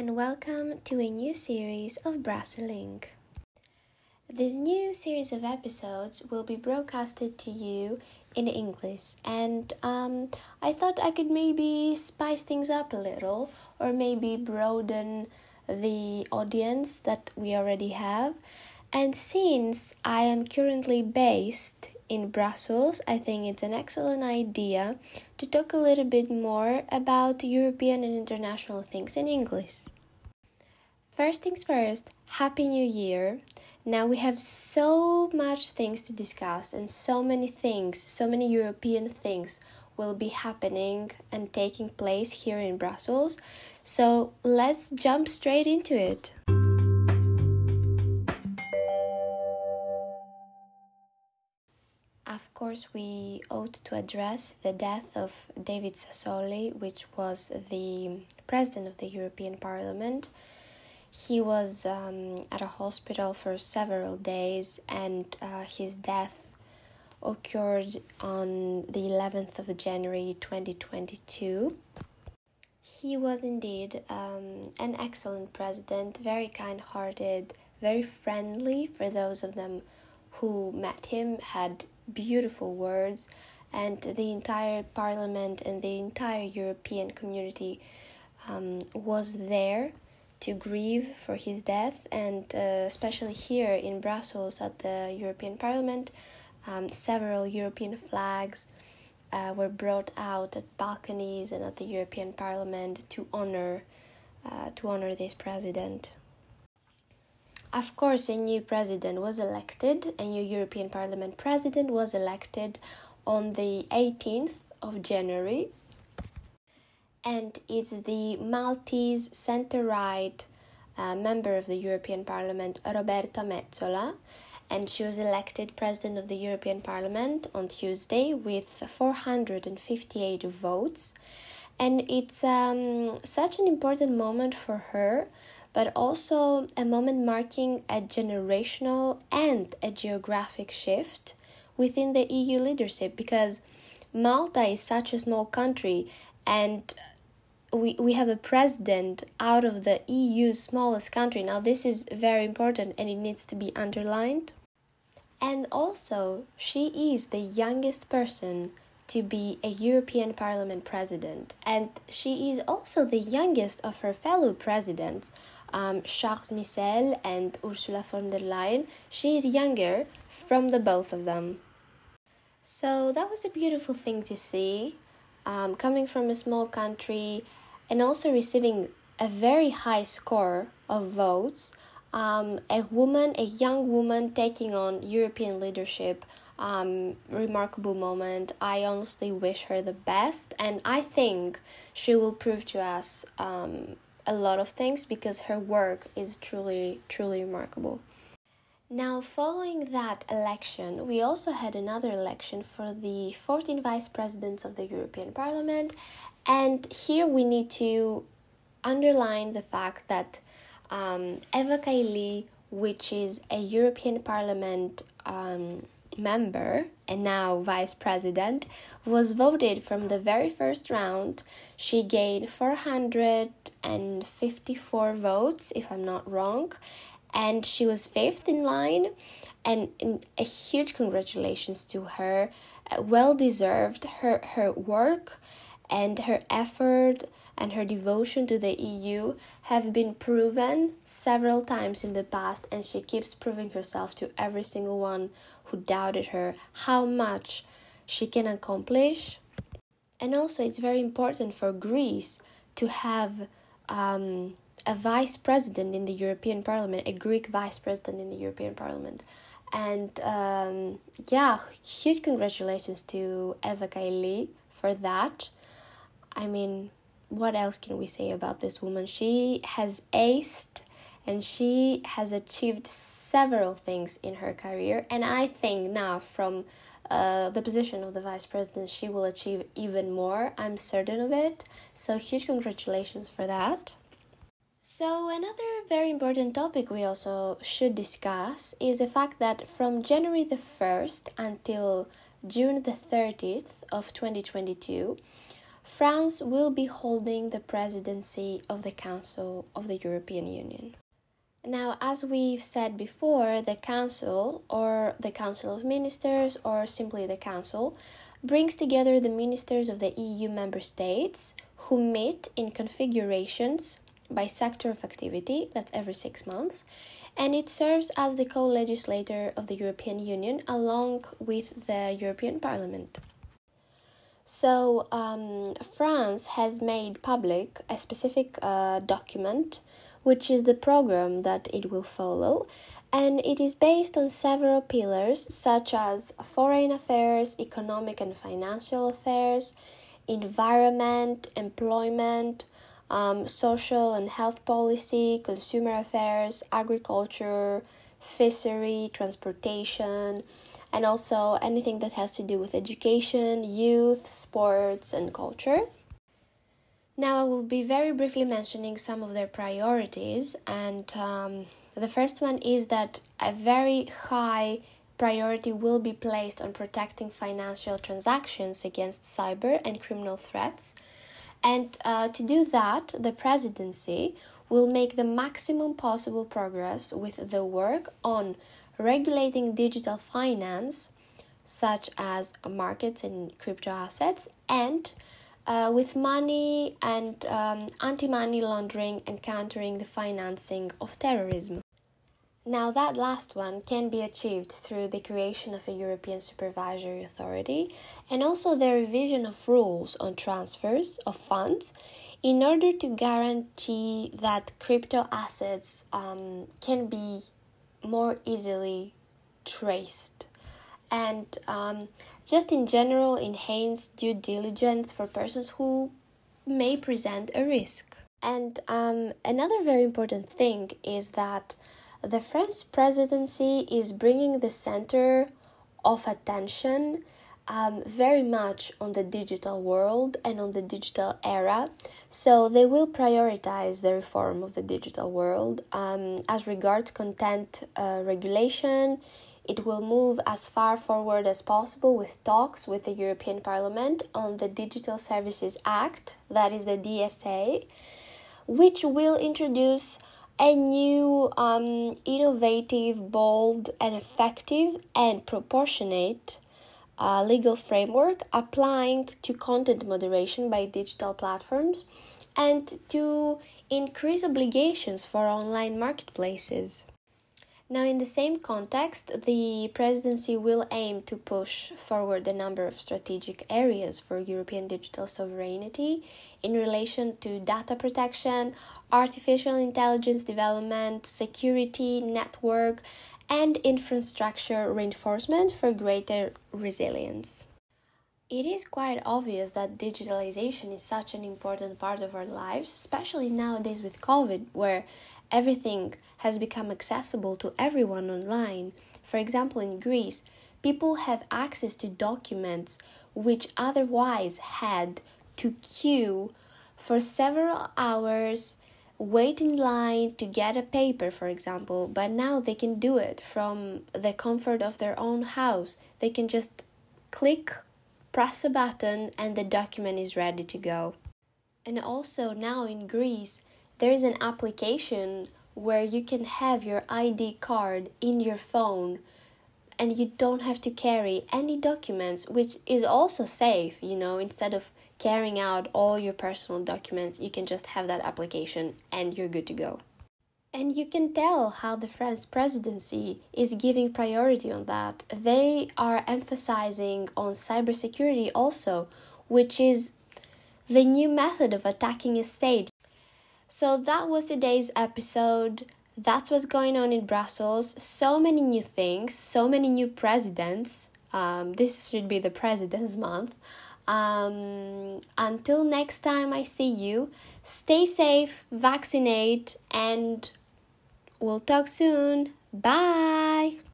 and welcome to a new series of Brasseling. This new series of episodes will be broadcasted to you in English, and um, I thought I could maybe spice things up a little or maybe broaden the audience that we already have. And since I am currently based in Brussels, I think it's an excellent idea to talk a little bit more about European and international things in English. First things first, Happy New Year. Now we have so much things to discuss and so many things, so many European things will be happening and taking place here in Brussels. So let's jump straight into it. Of course, we ought to address the death of David Sassoli, which was the president of the European Parliament. He was um, at a hospital for several days, and uh, his death occurred on the 11th of January 2022. He was indeed um, an excellent president, very kind hearted, very friendly for those of them who met him, had beautiful words, and the entire parliament and the entire European community um, was there to grieve for his death, and uh, especially here in Brussels at the European Parliament, um, several European flags uh, were brought out at balconies and at the European Parliament to honor uh, to honor this president. Of course, a new president was elected, a new European Parliament president was elected on the 18th of January, and it's the Maltese center right uh, member of the European Parliament, Roberta Metsola, and she was elected president of the European Parliament on Tuesday with 458 votes. And it's um, such an important moment for her but also a moment marking a generational and a geographic shift within the EU leadership because Malta is such a small country and we, we have a president out of the EU's smallest country. Now, this is very important and it needs to be underlined. And also, she is the youngest person to be a European Parliament president, and she is also the youngest of her fellow presidents, um, Charles Michel and Ursula von der Leyen. She is younger from the both of them. So that was a beautiful thing to see, um, coming from a small country and also receiving a very high score of votes. Um, a woman, a young woman taking on European leadership um, remarkable moment. I honestly wish her the best, and I think she will prove to us um, a lot of things because her work is truly, truly remarkable. Now, following that election, we also had another election for the 14 vice presidents of the European Parliament, and here we need to underline the fact that um, Eva Kaili, which is a European Parliament um, member and now vice president, was voted from the very first round. She gained 454 votes, if I'm not wrong, and she was fifth in line. And, and a huge congratulations to her. Uh, well deserved. Her her work and her effort and her devotion to the EU have been proven several times in the past, and she keeps proving herself to every single one who doubted her how much she can accomplish. And also, it's very important for Greece to have um, a vice president in the European Parliament, a Greek vice president in the European Parliament. And um, yeah, huge congratulations to Eva Kaili for that. I mean, what else can we say about this woman? She has aced and she has achieved several things in her career. And I think now, from uh, the position of the vice president, she will achieve even more. I'm certain of it. So, huge congratulations for that. So, another very important topic we also should discuss is the fact that from January the 1st until June the 30th of 2022, France will be holding the presidency of the Council of the European Union. Now, as we've said before, the Council, or the Council of Ministers, or simply the Council, brings together the ministers of the EU member states who meet in configurations by sector of activity, that's every six months, and it serves as the co legislator of the European Union along with the European Parliament. So, um, France has made public a specific uh, document which is the program that it will follow, and it is based on several pillars such as foreign affairs, economic and financial affairs, environment, employment, um, social and health policy, consumer affairs, agriculture, fishery, transportation, and also anything that has to do with education, youth, sports, and culture. Now, I will be very briefly mentioning some of their priorities, and um, the first one is that a very high priority will be placed on protecting financial transactions against cyber and criminal threats. And uh, to do that, the presidency will make the maximum possible progress with the work on regulating digital finance, such as markets and crypto assets, and uh, with money and um, anti money laundering and countering the financing of terrorism. Now, that last one can be achieved through the creation of a European Supervisory Authority and also the revision of rules on transfers of funds in order to guarantee that crypto assets um, can be more easily traced and um, just in general enhance due diligence for persons who may present a risk. And um, another very important thing is that the French presidency is bringing the center of attention um, very much on the digital world and on the digital era. So they will prioritize the reform of the digital world um, as regards content uh, regulation, it will move as far forward as possible with talks with the European Parliament on the Digital Services Act, that is the DSA, which will introduce a new, um, innovative, bold, and effective and proportionate uh, legal framework applying to content moderation by digital platforms and to increase obligations for online marketplaces. Now, in the same context, the presidency will aim to push forward a number of strategic areas for European digital sovereignty in relation to data protection, artificial intelligence development, security, network, and infrastructure reinforcement for greater resilience. It is quite obvious that digitalization is such an important part of our lives, especially nowadays with COVID, where everything has become accessible to everyone online. For example, in Greece, people have access to documents which otherwise had to queue for several hours, wait in line to get a paper, for example, but now they can do it from the comfort of their own house. They can just click, press a button, and the document is ready to go. And also, now in Greece, there is an application where you can have your ID card in your phone and you don't have to carry any documents, which is also safe, you know, instead of carrying out all your personal documents, you can just have that application and you're good to go. And you can tell how the French presidency is giving priority on that. They are emphasizing on cybersecurity also, which is the new method of attacking a state. So that was today's episode. That's what's going on in Brussels. So many new things, so many new presidents. Um, this should be the President's Month. Um, until next time I see you, stay safe, vaccinate, and we'll talk soon. Bye.